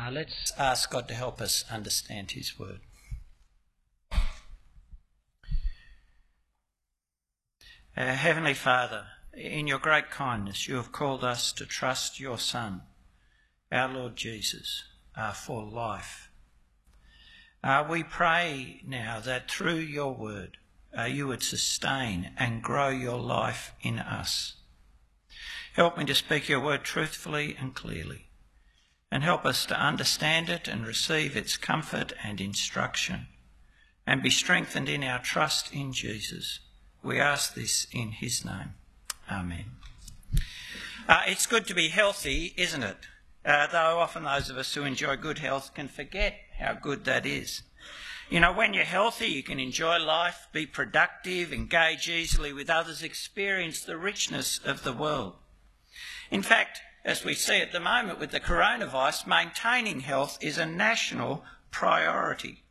Uh, let's ask God to help us understand His word. Uh, Heavenly Father, in your great kindness, you have called us to trust your Son, our Lord Jesus, uh, for life. Uh, we pray now that through your word, uh, you would sustain and grow your life in us. Help me to speak your word truthfully and clearly, and help us to understand it and receive its comfort and instruction, and be strengthened in our trust in Jesus. We ask this in his name. Amen. Uh, it's good to be healthy, isn't it? Uh, though often those of us who enjoy good health can forget how good that is. You know, when you're healthy, you can enjoy life, be productive, engage easily with others, experience the richness of the world. In fact, as we see at the moment with the coronavirus, maintaining health is a national priority.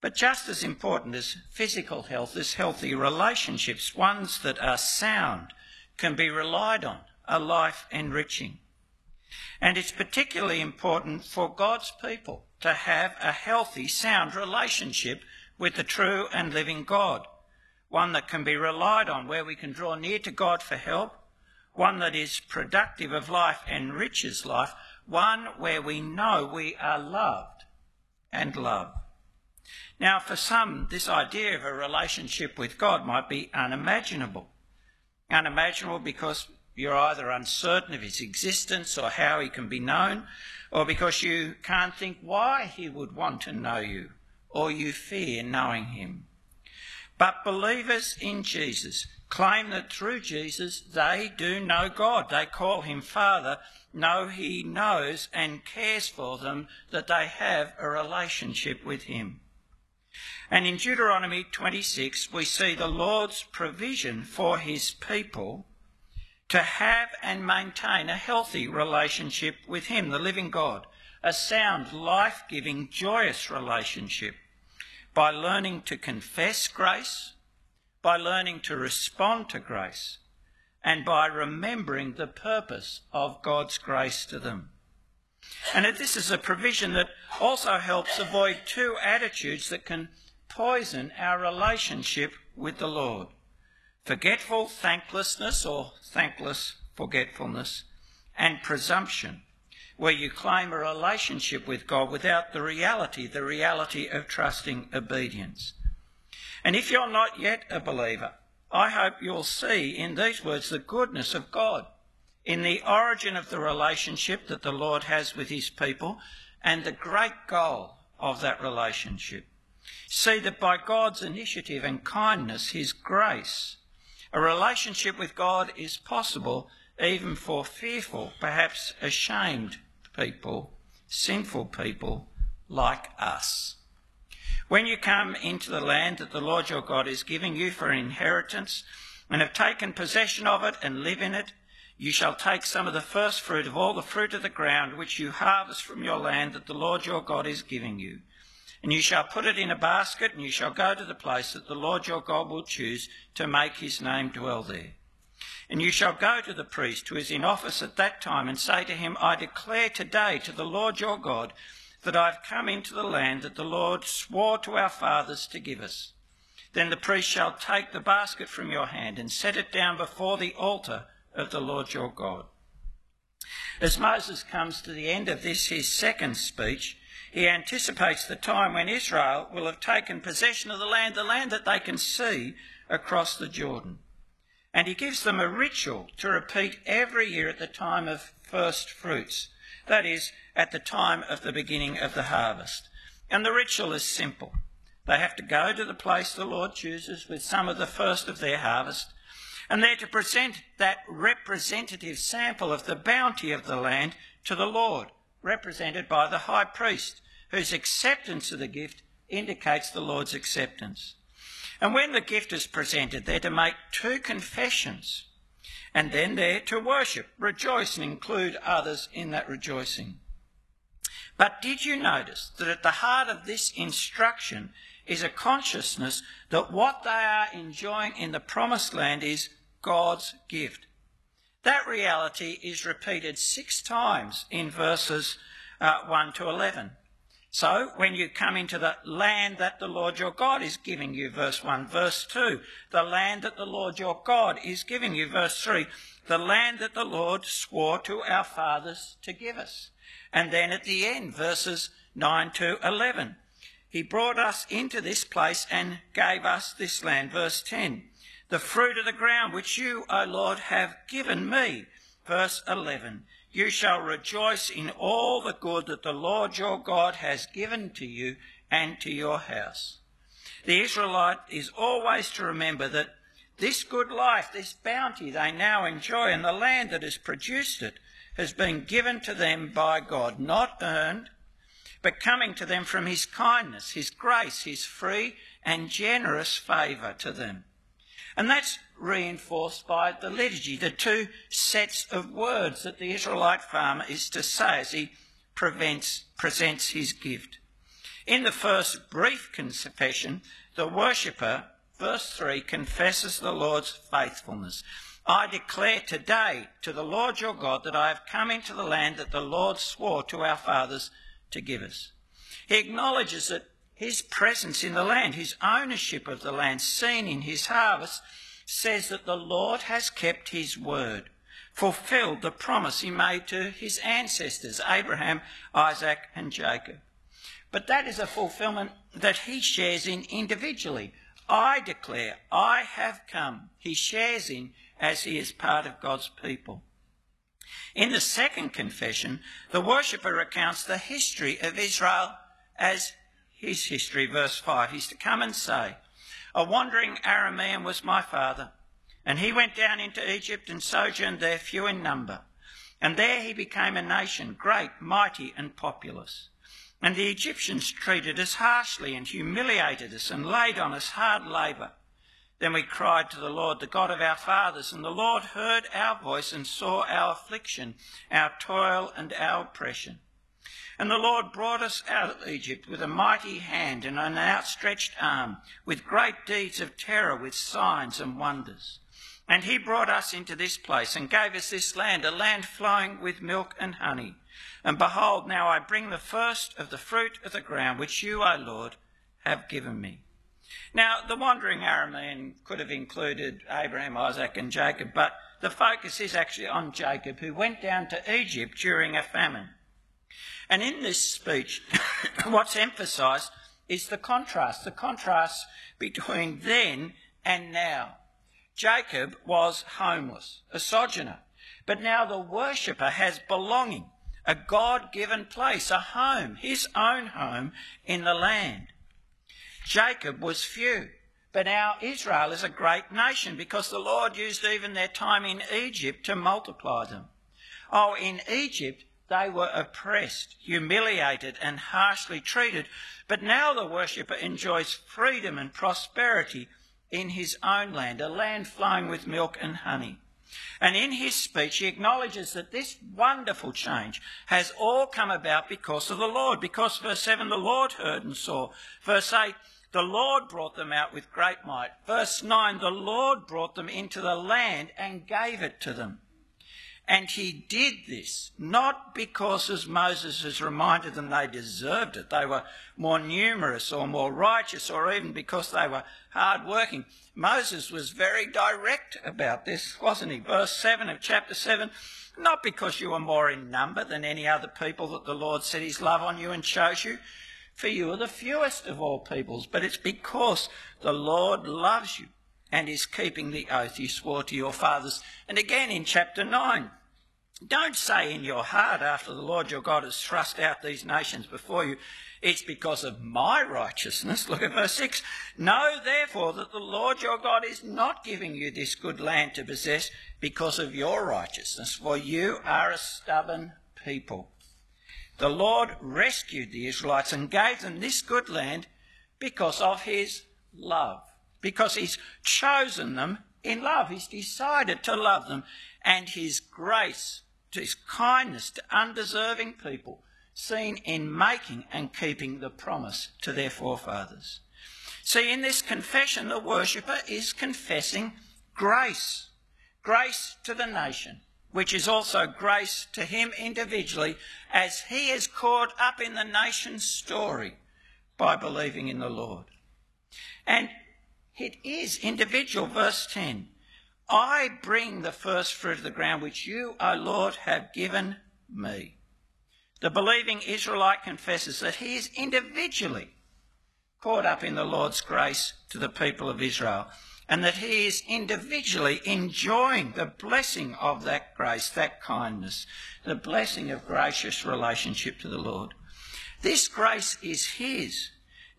But just as important as physical health is healthy relationships, ones that are sound, can be relied on, are life enriching. And it's particularly important for God's people to have a healthy, sound relationship with the true and living God. One that can be relied on, where we can draw near to God for help. One that is productive of life, enriches life. One where we know we are loved and love. Now, for some, this idea of a relationship with God might be unimaginable. Unimaginable because you're either uncertain of his existence or how he can be known, or because you can't think why he would want to know you, or you fear knowing him. But believers in Jesus claim that through Jesus they do know God. They call him Father, know he knows and cares for them, that they have a relationship with him. And in Deuteronomy 26, we see the Lord's provision for his people to have and maintain a healthy relationship with Him, the living God, a sound, life giving, joyous relationship by learning to confess grace, by learning to respond to grace, and by remembering the purpose of God's grace to them. And this is a provision that also helps avoid two attitudes that can poison our relationship with the Lord forgetful thanklessness or thankless forgetfulness, and presumption, where you claim a relationship with God without the reality, the reality of trusting obedience. And if you're not yet a believer, I hope you'll see in these words the goodness of God in the origin of the relationship that the Lord has with his people and the great goal of that relationship. See that by God's initiative and kindness, his grace, a relationship with God is possible even for fearful, perhaps ashamed people, sinful people like us. When you come into the land that the Lord your God is giving you for an inheritance and have taken possession of it and live in it, you shall take some of the first fruit of all the fruit of the ground which you harvest from your land that the Lord your God is giving you and you shall put it in a basket, and you shall go to the place that the Lord your God will choose to make his name dwell there. And you shall go to the priest who is in office at that time, and say to him, I declare today to the Lord your God that I have come into the land that the Lord swore to our fathers to give us. Then the priest shall take the basket from your hand and set it down before the altar of the Lord your God. As Moses comes to the end of this, his second speech, he anticipates the time when Israel will have taken possession of the land, the land that they can see across the Jordan. And he gives them a ritual to repeat every year at the time of first fruits, that is, at the time of the beginning of the harvest. And the ritual is simple. They have to go to the place the Lord chooses with some of the first of their harvest, and they're to present that representative sample of the bounty of the land to the Lord, represented by the high priest, whose acceptance of the gift indicates the Lord's acceptance. And when the gift is presented, they're to make two confessions, and then they're to worship, rejoice, and include others in that rejoicing. But did you notice that at the heart of this instruction is a consciousness that what they are enjoying in the promised land is God's gift? That reality is repeated six times in verses uh, 1 to 11. So, when you come into the land that the Lord your God is giving you, verse 1, verse 2, the land that the Lord your God is giving you, verse 3, the land that the Lord swore to our fathers to give us. And then at the end, verses 9 to 11, he brought us into this place and gave us this land, verse 10, the fruit of the ground which you, O Lord, have given me, verse 11 you shall rejoice in all the good that the Lord your God has given to you and to your house. The Israelite is always to remember that this good life, this bounty they now enjoy in the land that has produced it, has been given to them by God, not earned, but coming to them from his kindness, his grace, his free and generous favour to them. And that's reinforced by the liturgy, the two sets of words that the Israelite farmer is to say as he prevents, presents his gift. In the first brief confession, the worshipper, verse 3, confesses the Lord's faithfulness. I declare today to the Lord your God that I have come into the land that the Lord swore to our fathers to give us. He acknowledges that his presence in the land, his ownership of the land, seen in his harvest, says that the Lord has kept his word, fulfilled the promise he made to his ancestors, Abraham, Isaac, and Jacob. But that is a fulfillment that he shares in individually. I declare, I have come. He shares in as he is part of God's people. In the second confession, the worshipper recounts the history of Israel as his history, verse 5. He's to come and say, A wandering Aramean was my father, and he went down into Egypt and sojourned there, few in number. And there he became a nation, great, mighty, and populous. And the Egyptians treated us harshly and humiliated us and laid on us hard labour. Then we cried to the Lord, the God of our fathers, and the Lord heard our voice and saw our affliction, our toil, and our oppression. And the Lord brought us out of Egypt with a mighty hand and an outstretched arm, with great deeds of terror, with signs and wonders. And he brought us into this place and gave us this land, a land flowing with milk and honey. And behold, now I bring the first of the fruit of the ground, which you, O Lord, have given me. Now, the wandering Aramean could have included Abraham, Isaac, and Jacob, but the focus is actually on Jacob, who went down to Egypt during a famine. And in this speech, what's emphasised is the contrast, the contrast between then and now. Jacob was homeless, a sojourner, but now the worshipper has belonging, a God given place, a home, his own home in the land. Jacob was few, but now Israel is a great nation because the Lord used even their time in Egypt to multiply them. Oh, in Egypt, they were oppressed, humiliated, and harshly treated, but now the worshipper enjoys freedom and prosperity in his own land, a land flowing with milk and honey. And in his speech, he acknowledges that this wonderful change has all come about because of the Lord. Because, verse 7, the Lord heard and saw. Verse 8, the Lord brought them out with great might. Verse 9, the Lord brought them into the land and gave it to them. And he did this not because, as Moses has reminded them, they deserved it. They were more numerous or more righteous, or even because they were hard working. Moses was very direct about this, wasn't he? Verse 7 of chapter 7 not because you are more in number than any other people that the Lord set his love on you and chose you, for you are the fewest of all peoples, but it's because the Lord loves you and is keeping the oath you swore to your fathers. And again in chapter 9, don't say in your heart after the Lord your God has thrust out these nations before you, it's because of my righteousness. Look at verse 6. Know therefore that the Lord your God is not giving you this good land to possess because of your righteousness, for you are a stubborn people. The Lord rescued the Israelites and gave them this good land because of his love because he's chosen them in love. He's decided to love them. And his grace, his kindness to undeserving people, seen in making and keeping the promise to their forefathers. See, in this confession, the worshipper is confessing grace. Grace to the nation, which is also grace to him individually, as he is caught up in the nation's story by believing in the Lord. And it is individual, verse 10. I bring the first fruit of the ground which you, O Lord, have given me. The believing Israelite confesses that he is individually caught up in the Lord's grace to the people of Israel and that he is individually enjoying the blessing of that grace, that kindness, the blessing of gracious relationship to the Lord. This grace is his,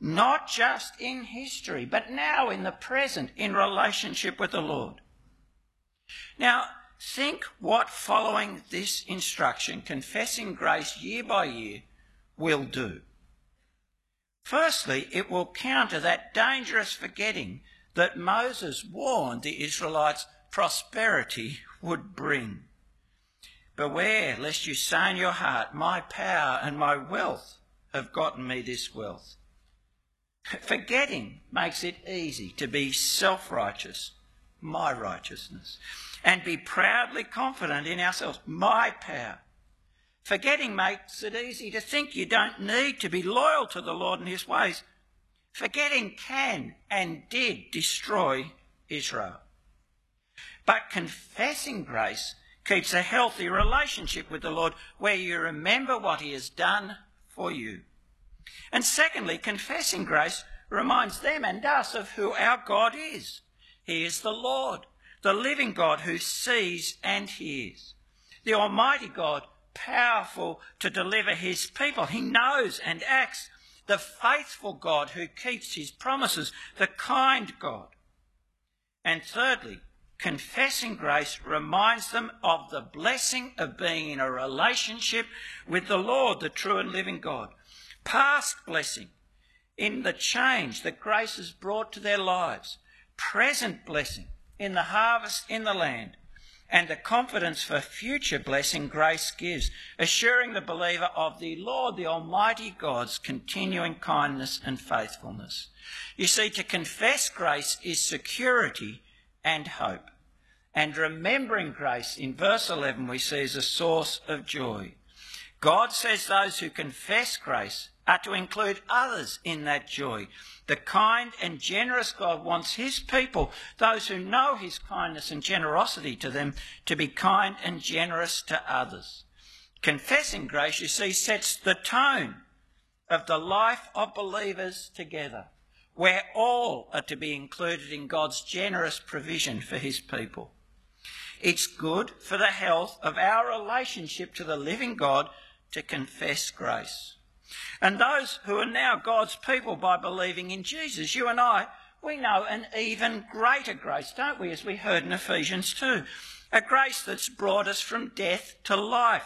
not just in history, but now in the present in relationship with the Lord. Now, think what following this instruction, confessing grace year by year, will do. Firstly, it will counter that dangerous forgetting that Moses warned the Israelites prosperity would bring. Beware lest you say in your heart, My power and my wealth have gotten me this wealth. Forgetting makes it easy to be self righteous, my righteousness, and be proudly confident in ourselves, my power. Forgetting makes it easy to think you don't need to be loyal to the Lord and his ways. Forgetting can and did destroy Israel. But confessing grace keeps a healthy relationship with the Lord where you remember what he has done for you. And secondly, confessing grace reminds them and us of who our God is. He is the Lord, the living God who sees and hears, the Almighty God powerful to deliver his people. He knows and acts. The faithful God who keeps his promises, the kind God. And thirdly, confessing grace reminds them of the blessing of being in a relationship with the Lord, the true and living God. Past blessing in the change that grace has brought to their lives. Present blessing in the harvest in the land and the confidence for future blessing grace gives, assuring the believer of the Lord, the Almighty God's continuing kindness and faithfulness. You see, to confess grace is security and hope. And remembering grace in verse 11 we see as a source of joy. God says those who confess grace are to include others in that joy. The kind and generous God wants his people, those who know his kindness and generosity to them, to be kind and generous to others. Confessing grace, you see, sets the tone of the life of believers together, where all are to be included in God's generous provision for his people. It's good for the health of our relationship to the living God to confess grace. And those who are now God's people by believing in Jesus, you and I, we know an even greater grace, don't we, as we heard in Ephesians 2? A grace that's brought us from death to life,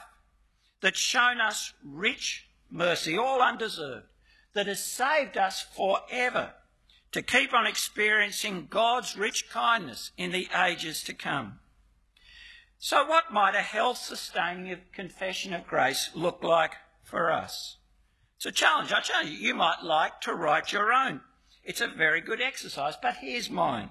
that's shown us rich mercy, all undeserved, that has saved us forever to keep on experiencing God's rich kindness in the ages to come. So, what might a health sustaining confession of grace look like for us? It's a challenge. I challenge you, you might like to write your own. It's a very good exercise, but here's mine.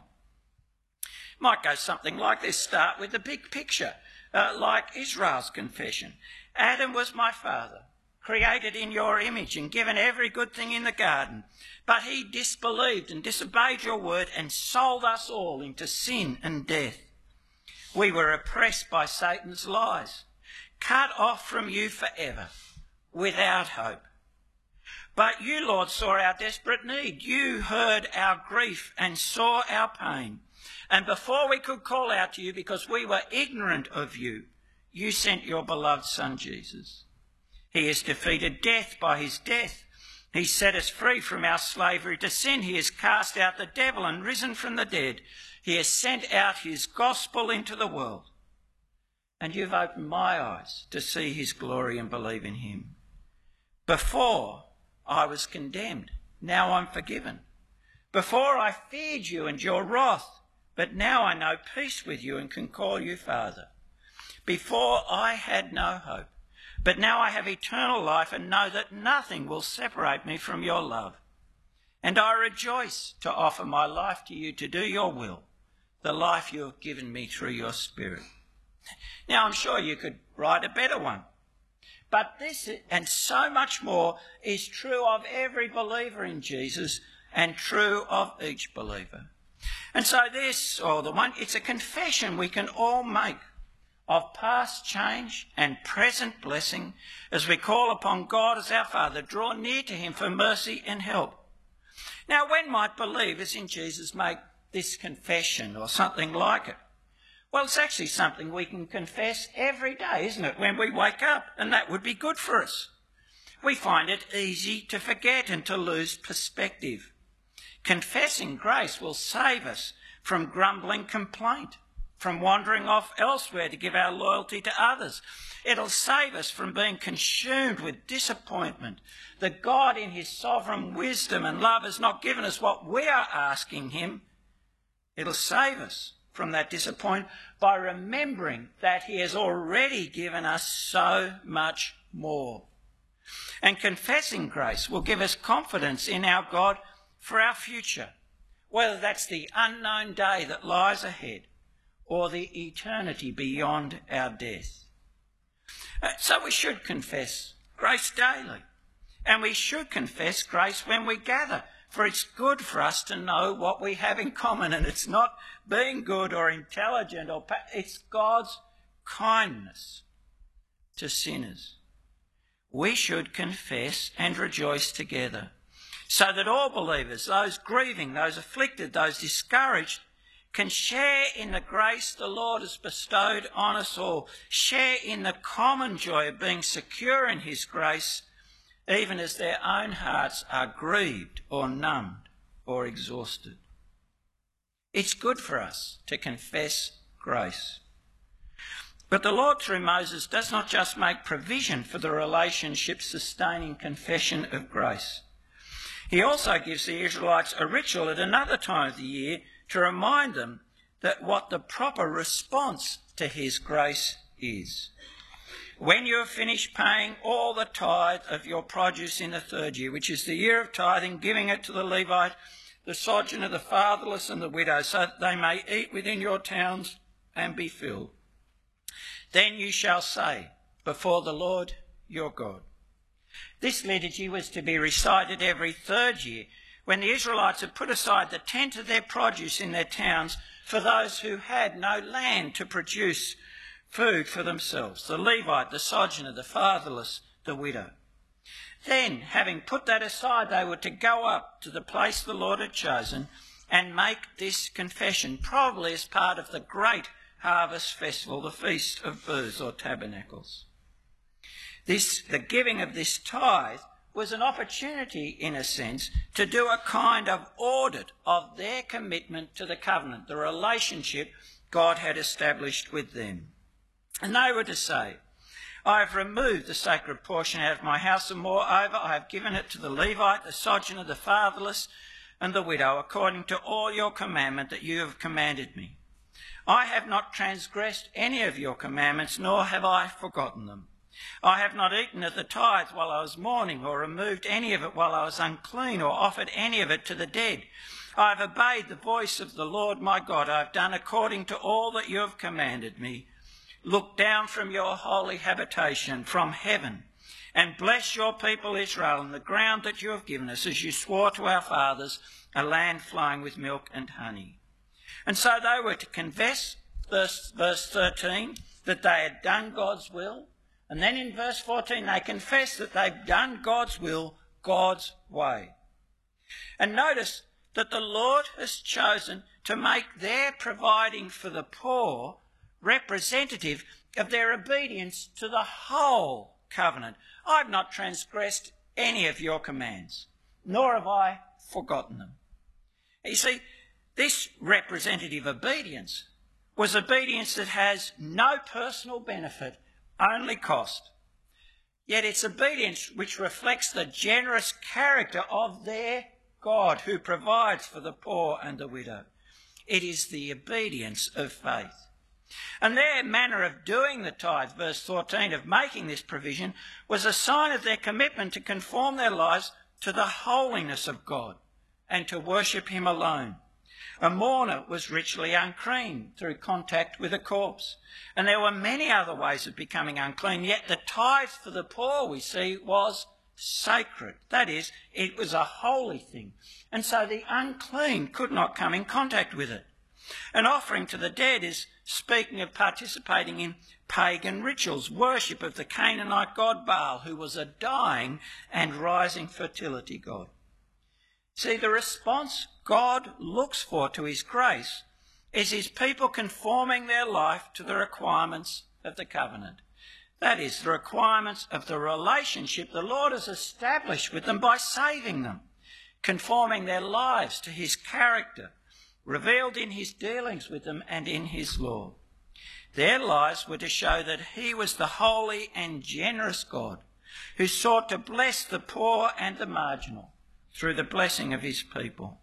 Might go something like this. Start with the big picture, uh, like Israel's confession. Adam was my father, created in your image and given every good thing in the garden. But he disbelieved and disobeyed your word and sold us all into sin and death. We were oppressed by Satan's lies, cut off from you forever, without hope. But you, Lord, saw our desperate need. You heard our grief and saw our pain. And before we could call out to you because we were ignorant of you, you sent your beloved Son, Jesus. He has defeated death by his death. He set us free from our slavery to sin. He has cast out the devil and risen from the dead. He has sent out his gospel into the world. And you've opened my eyes to see his glory and believe in him. Before I was condemned. Now I'm forgiven. Before I feared you and your wrath, but now I know peace with you and can call you Father. Before I had no hope, but now I have eternal life and know that nothing will separate me from your love. And I rejoice to offer my life to you to do your will, the life you have given me through your Spirit. Now, I'm sure you could write a better one. But this and so much more is true of every believer in Jesus and true of each believer. And so this, or the one, it's a confession we can all make of past change and present blessing as we call upon God as our Father, draw near to Him for mercy and help. Now, when might believers in Jesus make this confession or something like it? Well, it's actually something we can confess every day, isn't it, when we wake up, and that would be good for us. We find it easy to forget and to lose perspective. Confessing grace will save us from grumbling complaint, from wandering off elsewhere to give our loyalty to others. It'll save us from being consumed with disappointment that God, in His sovereign wisdom and love, has not given us what we are asking Him. It'll save us from that disappointment by remembering that He has already given us so much more. And confessing grace will give us confidence in our God for our future, whether that's the unknown day that lies ahead or the eternity beyond our death. Uh, so we should confess grace daily. And we should confess grace when we gather for it's good for us to know what we have in common, and it's not being good or intelligent, or it's God's kindness to sinners. We should confess and rejoice together, so that all believers, those grieving, those afflicted, those discouraged, can share in the grace the Lord has bestowed on us all, share in the common joy of being secure in His grace even as their own hearts are grieved or numbed or exhausted. It's good for us to confess grace. But the Lord, through Moses, does not just make provision for the relationship sustaining confession of grace. He also gives the Israelites a ritual at another time of the year to remind them that what the proper response to his grace is. When you have finished paying all the tithe of your produce in the third year, which is the year of tithing, giving it to the Levite, the sojourner, the fatherless, and the widow, so that they may eat within your towns and be filled. Then you shall say before the Lord your God. This liturgy was to be recited every third year when the Israelites had put aside the tenth of their produce in their towns for those who had no land to produce food for themselves the Levite, the sojourner, the fatherless, the widow. Then, having put that aside, they were to go up to the place the Lord had chosen and make this confession, probably as part of the great harvest festival, the Feast of Booths or Tabernacles. This, the giving of this tithe was an opportunity, in a sense, to do a kind of audit of their commitment to the covenant, the relationship God had established with them. And they were to say, I have removed the sacred portion out of my house, and moreover, I have given it to the Levite, the sojourner, the fatherless, and the widow, according to all your commandment that you have commanded me. I have not transgressed any of your commandments, nor have I forgotten them. I have not eaten of the tithe while I was mourning, or removed any of it while I was unclean, or offered any of it to the dead. I have obeyed the voice of the Lord my God. I have done according to all that you have commanded me. Look down from your holy habitation, from heaven, and bless your people Israel and the ground that you have given us, as you swore to our fathers, a land flowing with milk and honey. And so they were to confess, verse, verse 13, that they had done God's will. And then in verse 14, they confess that they've done God's will God's way. And notice that the Lord has chosen to make their providing for the poor representative of their obedience to the whole covenant. I've not transgressed any of your commands, nor have I forgotten them. You see, this representative obedience was obedience that has no personal benefit, only cost. Yet it's obedience which reflects the generous character of their God who provides for the poor and the widow. It is the obedience of faith. And their manner of doing the tithe, verse 14, of making this provision, was a sign of their commitment to conform their lives to the holiness of God and to worship Him alone. A mourner was ritually unclean through contact with a corpse. And there were many other ways of becoming unclean, yet the tithe for the poor, we see, was sacred. That is, it was a holy thing. And so the unclean could not come in contact with it. An offering to the dead is speaking of participating in pagan rituals, worship of the Canaanite god Baal, who was a dying and rising fertility god. See, the response God looks for to his grace is his people conforming their life to the requirements of the covenant. That is, the requirements of the relationship the Lord has established with them by saving them, conforming their lives to his character, revealed in his dealings with them and in his law. Their lives were to show that he was the holy and generous God who sought to bless the poor and the marginal through the blessing of his people.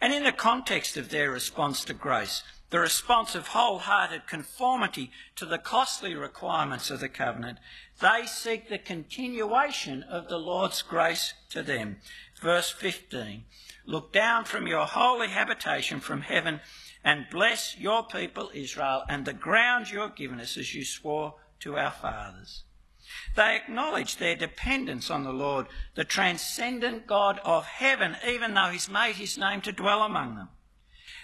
And in the context of their response to grace, the response of wholehearted conformity to the costly requirements of the covenant, they seek the continuation of the Lord's grace to them. Verse 15 Look down from your holy habitation from heaven and bless your people Israel and the ground you have given us as you swore to our fathers. They acknowledge their dependence on the Lord, the transcendent God of heaven, even though He's made His name to dwell among them.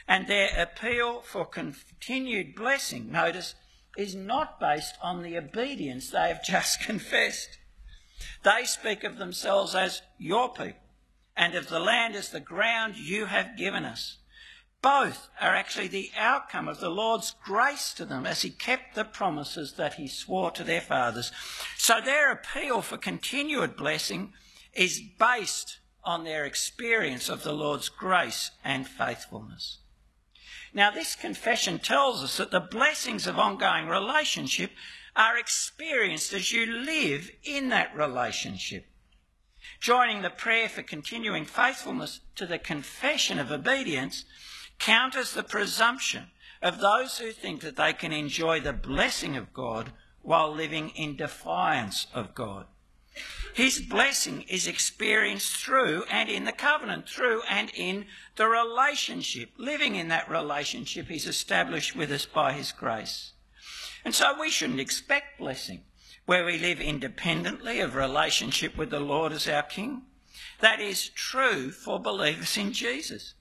And their appeal for continued blessing, notice, is not based on the obedience they have just confessed. They speak of themselves as your people, and of the land as the ground you have given us. Both are actually the outcome of the Lord's grace to them as He kept the promises that He swore to their fathers. So their appeal for continued blessing is based on their experience of the Lord's grace and faithfulness. Now, this confession tells us that the blessings of ongoing relationship are experienced as you live in that relationship. Joining the prayer for continuing faithfulness to the confession of obedience counters the presumption of those who think that they can enjoy the blessing of God while living in defiance of God. His blessing is experienced through and in the covenant, through and in the relationship. Living in that relationship is established with us by His grace. And so we shouldn't expect blessing where we live independently of relationship with the Lord as our King. That is true for believers in Jesus.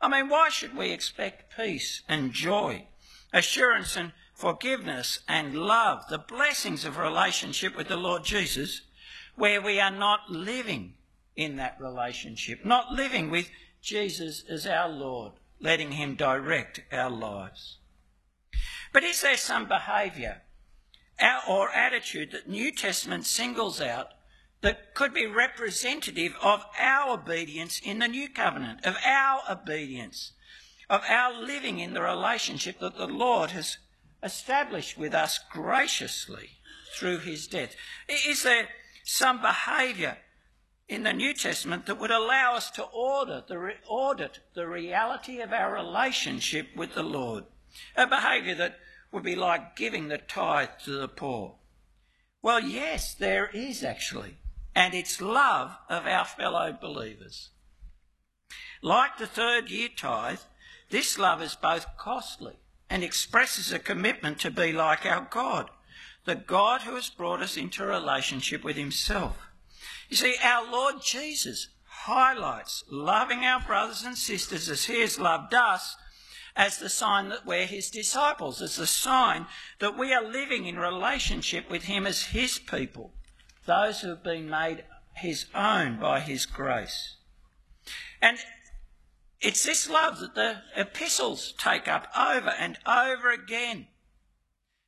I mean, why should we expect peace and joy, assurance and forgiveness and love, the blessings of relationship with the Lord Jesus, where we are not living in that relationship, not living with Jesus as our Lord, letting Him direct our lives? But is there some behaviour or attitude that New Testament singles out that could be representative of our obedience in the new covenant, of our obedience, of our living in the relationship that the Lord has established with us graciously through his death. Is there some behaviour in the New Testament that would allow us to order the audit the reality of our relationship with the Lord? A behaviour that would be like giving the tithe to the poor. Well, yes, there is actually and its love of our fellow believers. Like the third year tithe, this love is both costly and expresses a commitment to be like our God, the God who has brought us into relationship with Himself. You see, our Lord Jesus highlights loving our brothers and sisters as He has loved us as the sign that we're His disciples, as the sign that we are living in relationship with Him as His people those who have been made his own by his grace. And it's this love that the epistles take up over and over again.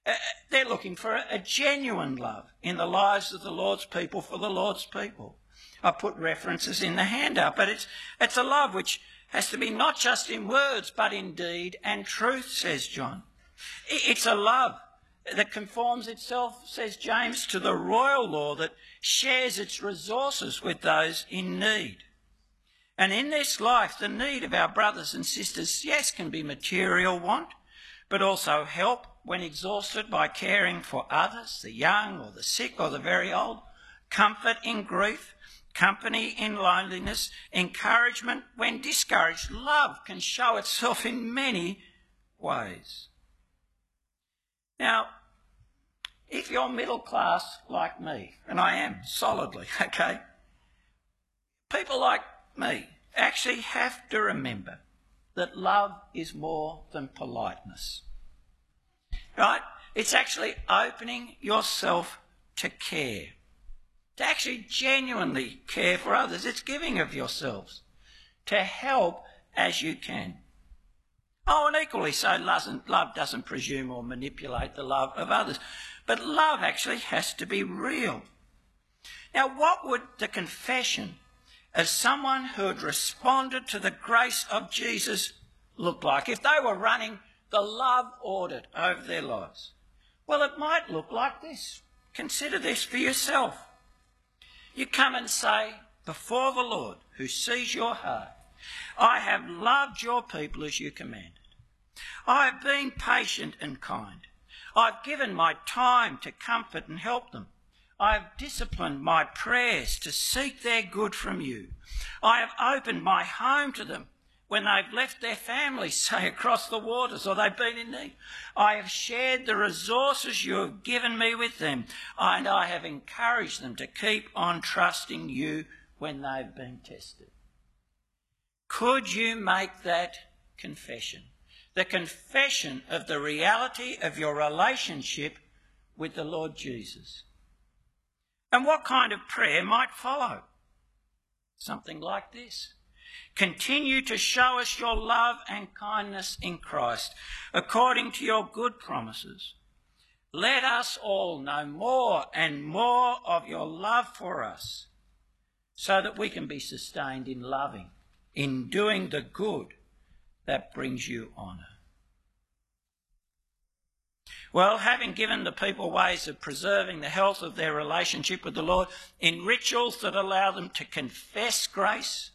Uh, they're looking for a, a genuine love in the lives of the Lord's people for the Lord's people. I put references in the handout, but it's, it's a love which has to be not just in words, but in deed and truth, says John. It's a love that conforms itself, says James, to the royal law that shares its resources with those in need. And in this life, the need of our brothers and sisters, yes, can be material want, but also help when exhausted by caring for others, the young or the sick or the very old, comfort in grief, company in loneliness, encouragement when discouraged. Love can show itself in many ways. Now, if you're middle class like me, and I am solidly, okay, people like me actually have to remember that love is more than politeness. Right? It's actually opening yourself to care, to actually genuinely care for others. It's giving of yourselves to help as you can. Oh, and equally so, love doesn't presume or manipulate the love of others. But love actually has to be real. Now, what would the confession of someone who had responded to the grace of Jesus look like if they were running the love audit over their lives? Well, it might look like this. Consider this for yourself. You come and say, before the Lord, who sees your heart, I have loved your people as you commanded. I have been patient and kind. I've given my time to comfort and help them. I have disciplined my prayers to seek their good from you. I have opened my home to them when they've left their families, say across the waters, or they've been in need. I have shared the resources you have given me with them, and I have encouraged them to keep on trusting you when they've been tested. Could you make that confession? The confession of the reality of your relationship with the Lord Jesus. And what kind of prayer might follow? Something like this. Continue to show us your love and kindness in Christ, according to your good promises. Let us all know more and more of your love for us, so that we can be sustained in loving, in doing the good that brings you honour. Well, having given the people ways of preserving the health of their relationship with the Lord in rituals that allow them to confess grace,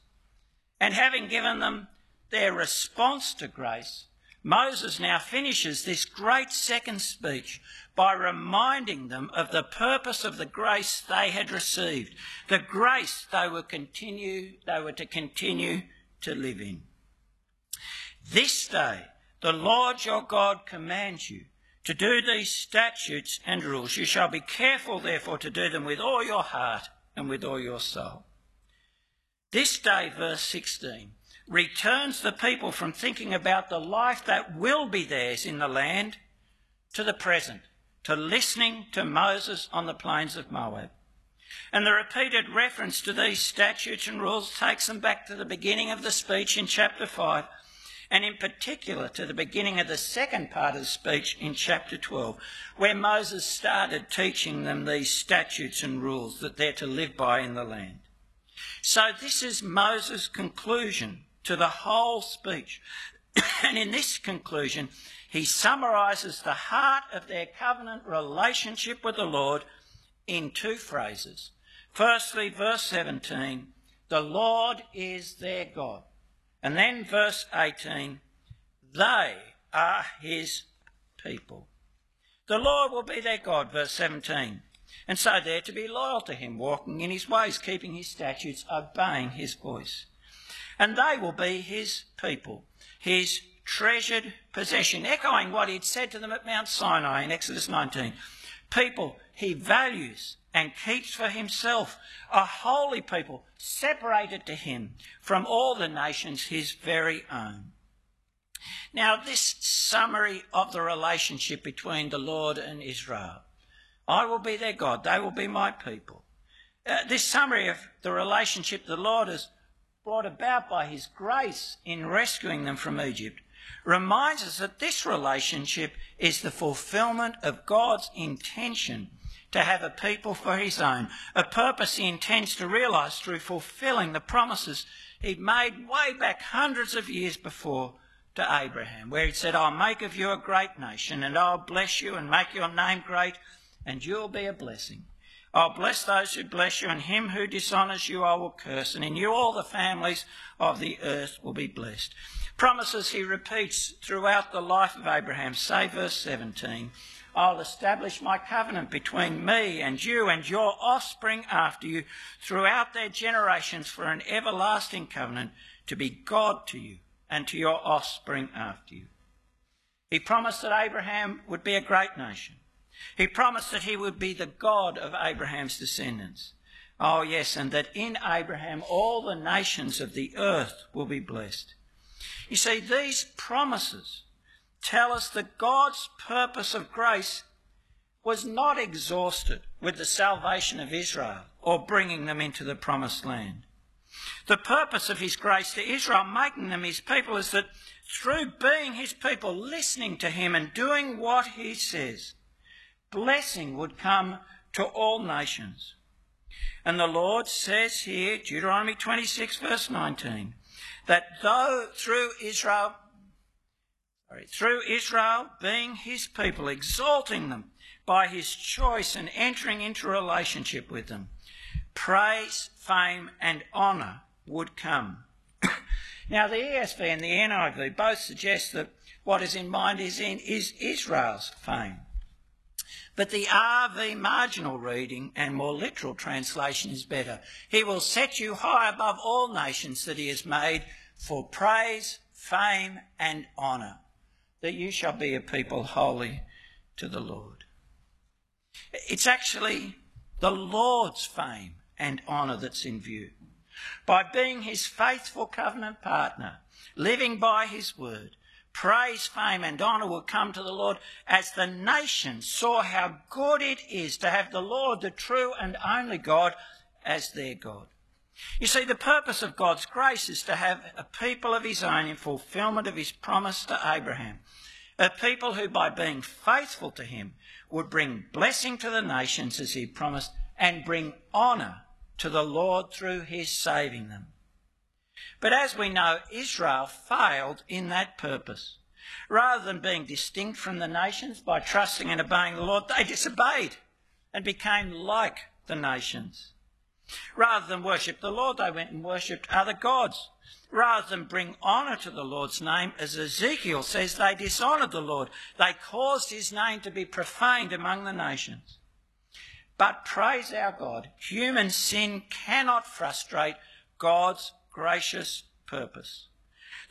and having given them their response to grace, Moses now finishes this great second speech by reminding them of the purpose of the grace they had received, the grace they were continue they were to continue to live in. This day the Lord your God commands you to do these statutes and rules. You shall be careful, therefore, to do them with all your heart and with all your soul. This day, verse 16, returns the people from thinking about the life that will be theirs in the land to the present, to listening to Moses on the plains of Moab. And the repeated reference to these statutes and rules takes them back to the beginning of the speech in chapter 5 and in particular to the beginning of the second part of the speech in chapter 12, where Moses started teaching them these statutes and rules that they're to live by in the land. So this is Moses' conclusion to the whole speech. and in this conclusion, he summarises the heart of their covenant relationship with the Lord in two phrases. Firstly, verse 17, the Lord is their God. And then verse 18, they are his people. The Lord will be their God, verse 17. And so they're to be loyal to him, walking in his ways, keeping his statutes, obeying his voice. And they will be his people, his treasured possession, echoing what he'd said to them at Mount Sinai in Exodus 19. People he values and keeps for himself, a holy people separated to him from all the nations his very own. Now, this summary of the relationship between the Lord and Israel I will be their God, they will be my people. Uh, this summary of the relationship the Lord has brought about by his grace in rescuing them from Egypt reminds us that this relationship is the fulfillment of God's intention to have a people for his own, a purpose he intends to realise through fulfilling the promises he'd made way back hundreds of years before to Abraham, where he said, I'll make of you a great nation, and I'll bless you and make your name great, and you'll be a blessing. I'll bless those who bless you, and him who dishonours you I will curse, and in you all the families of the earth will be blessed. Promises he repeats throughout the life of Abraham. Say verse 17, I'll establish my covenant between me and you and your offspring after you throughout their generations for an everlasting covenant to be God to you and to your offspring after you. He promised that Abraham would be a great nation. He promised that he would be the God of Abraham's descendants. Oh, yes, and that in Abraham all the nations of the earth will be blessed. You see, these promises tell us that God's purpose of grace was not exhausted with the salvation of Israel or bringing them into the promised land. The purpose of his grace to Israel, making them his people, is that through being his people, listening to him and doing what he says, blessing would come to all nations. And the Lord says here, Deuteronomy 26, verse 19, that though through Israel, sorry, through Israel being his people, exalting them by his choice and entering into relationship with them, praise, fame, and honour would come. now, the ESV and the NIV both suggest that what is in mind is in is Israel's fame. But the RV marginal reading and more literal translation is better. He will set you high above all nations that he has made for praise, fame, and honour, that you shall be a people holy to the Lord. It's actually the Lord's fame and honour that's in view. By being his faithful covenant partner, living by his word, praise, fame, and honour will come to the Lord as the nations saw how good it is to have the Lord, the true and only God, as their God. You see, the purpose of God's grace is to have a people of his own in fulfillment of his promise to Abraham. A people who, by being faithful to him, would bring blessing to the nations as he promised and bring honour to the Lord through his saving them. But as we know, Israel failed in that purpose. Rather than being distinct from the nations by trusting and obeying the Lord, they disobeyed and became like the nations. Rather than worship the Lord, they went and worshipped other gods. Rather than bring honour to the Lord's name, as Ezekiel says, they dishonoured the Lord. They caused his name to be profaned among the nations. But praise our God, human sin cannot frustrate God's gracious purpose.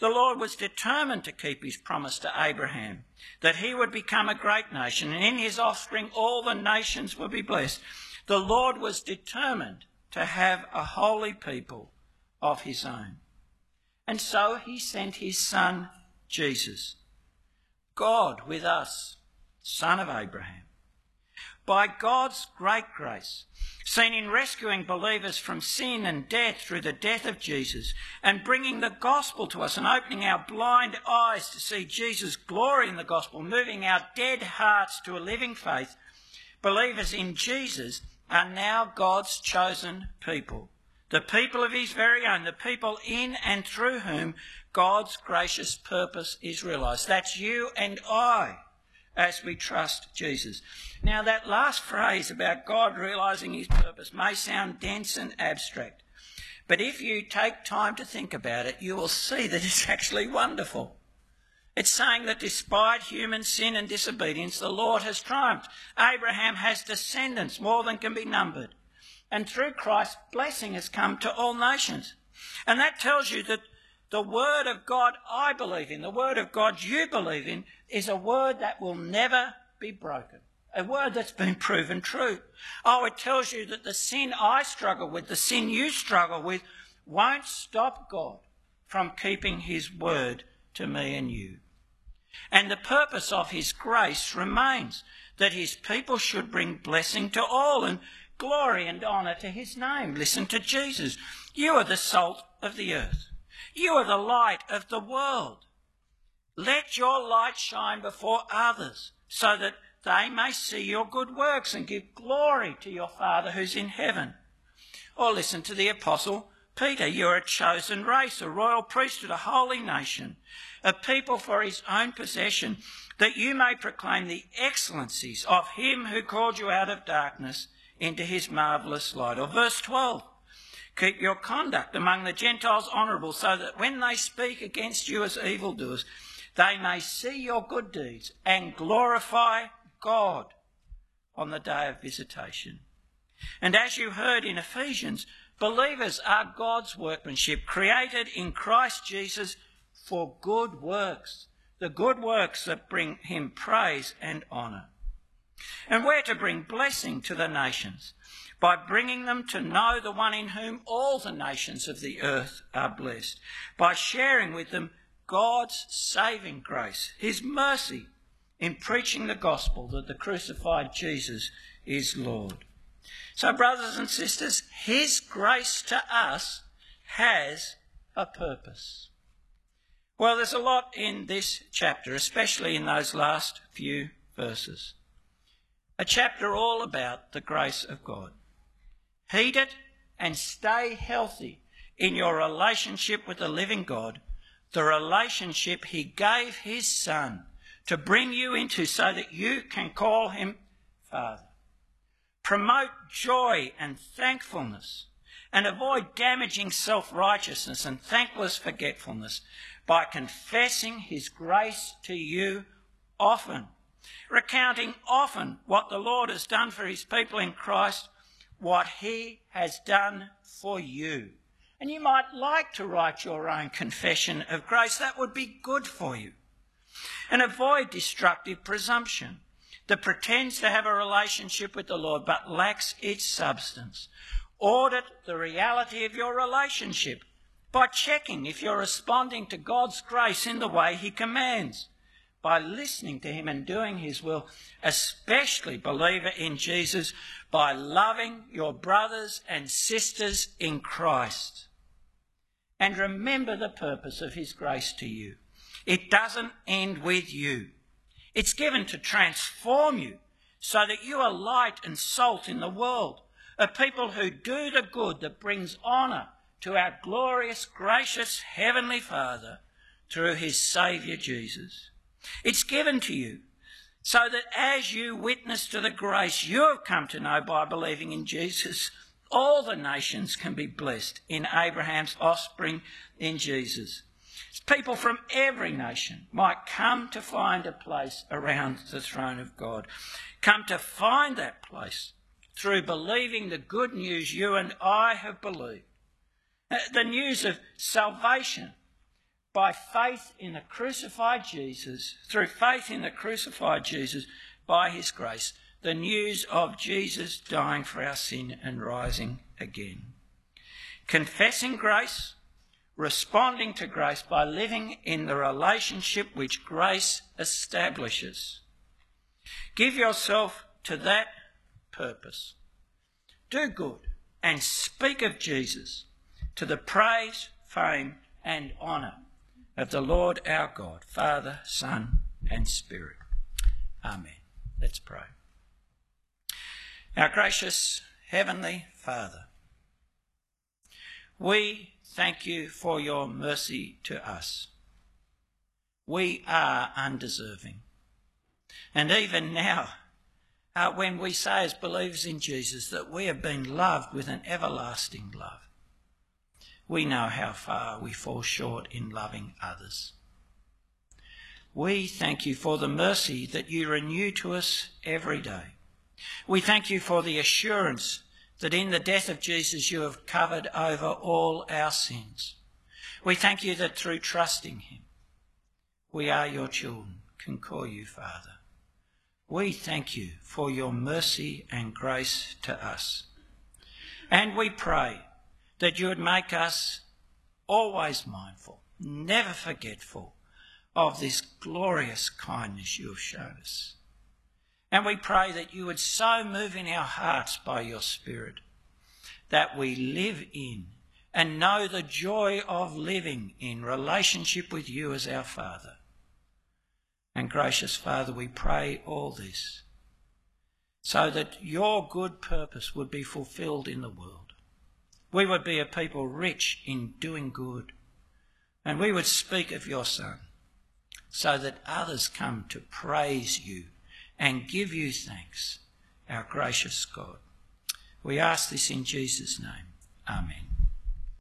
The Lord was determined to keep his promise to Abraham that he would become a great nation and in his offspring all the nations would be blessed. The Lord was determined to have a holy people of his own. And so he sent his son, Jesus, God with us, son of Abraham by God's great grace, seen in rescuing believers from sin and death through the death of Jesus, and bringing the gospel to us and opening our blind eyes to see Jesus' glory in the gospel, moving our dead hearts to a living faith, believers in Jesus are now God's chosen people. The people of his very own, the people in and through whom God's gracious purpose is realised. That's you and I as we trust Jesus. Now, that last phrase about God realising his purpose may sound dense and abstract, but if you take time to think about it, you will see that it's actually wonderful. It's saying that despite human sin and disobedience, the Lord has triumphed. Abraham has descendants more than can be numbered. And through Christ, blessing has come to all nations. And that tells you that the word of God I believe in, the word of God you believe in, is a word that will never be broken. A word that's been proven true. Oh, it tells you that the sin I struggle with, the sin you struggle with, won't stop God from keeping his word to me and you. And the purpose of his grace remains that his people should bring blessing to all and glory and honour to his name. Listen to Jesus. You are the salt of the earth. You are the light of the world. Let your light shine before others so that they may see your good works and give glory to your Father who's in heaven. Or listen to the Apostle Peter. You're a chosen race, a royal priesthood, a holy nation, a people for his own possession, that you may proclaim the excellencies of him who called you out of darkness into his marvellous light. Or verse 12. Keep your conduct among the Gentiles honourable, so that when they speak against you as evildoers, they may see your good deeds and glorify God on the day of visitation. And as you heard in Ephesians, believers are God's workmanship, created in Christ Jesus for good works, the good works that bring him praise and honour. And we're to bring blessing to the nations by bringing them to know the one in whom all the nations of the earth are blessed, by sharing with them God's saving grace, his mercy in preaching the gospel that the crucified Jesus is Lord. So, brothers and sisters, his grace to us has a purpose. Well, there's a lot in this chapter, especially in those last few verses. A chapter all about the grace of God. Heed it and stay healthy in your relationship with the living God, the relationship He gave His Son to bring you into so that you can call Him Father. Promote joy and thankfulness and avoid damaging self righteousness and thankless forgetfulness by confessing His grace to you often recounting often what the Lord has done for his people in Christ, what he has done for you. And you might like to write your own confession of grace. That would be good for you. And avoid destructive presumption that pretends to have a relationship with the Lord but lacks its substance. Audit the reality of your relationship by checking if you're responding to God's grace in the way He commands by listening to him and doing his will, especially, believer in Jesus, by loving your brothers and sisters in Christ. And remember the purpose of his grace to you. It doesn't end with you. It's given to transform you so that you are light and salt in the world, a people who do the good that brings honour to our glorious, gracious Heavenly Father through his Saviour Jesus. It's given to you so that as you witness to the grace you have come to know by believing in Jesus, all the nations can be blessed in Abraham's offspring in Jesus. People from every nation might come to find a place around the throne of God, come to find that place through believing the good news you and I have believed. Uh, the news of salvation by faith in the crucified Jesus, through faith in the crucified Jesus, by his grace, the news of Jesus dying for our sin and rising again. Confessing grace, responding to grace by living in the relationship which grace establishes. Give yourself to that purpose. Do good and speak of Jesus to the praise, fame, and honour of the Lord our God, Father, Son, and Spirit. Amen. Let's pray. Our gracious Heavenly Father, we thank you for your mercy to us. We are undeserving. And even now, uh, when we say as believers in Jesus that we have been loved with an everlasting love, we know how far we fall short in loving others. We thank you for the mercy that you renew to us every day. We thank you for the assurance that in the death of Jesus you have covered over all our sins. We thank you that through trusting him, we are your children, can call you Father. We thank you for your mercy and grace to us. And we pray that you would make us always mindful, never forgetful of this glorious kindness you have shown us. And we pray that you would so move in our hearts by your Spirit that we live in and know the joy of living in relationship with you as our Father. And gracious Father, we pray all this so that your good purpose would be fulfilled in the world. We would be a people rich in doing good. And we would speak of your Son so that others come to praise you and give you thanks, our gracious God. We ask this in Jesus' name. Amen.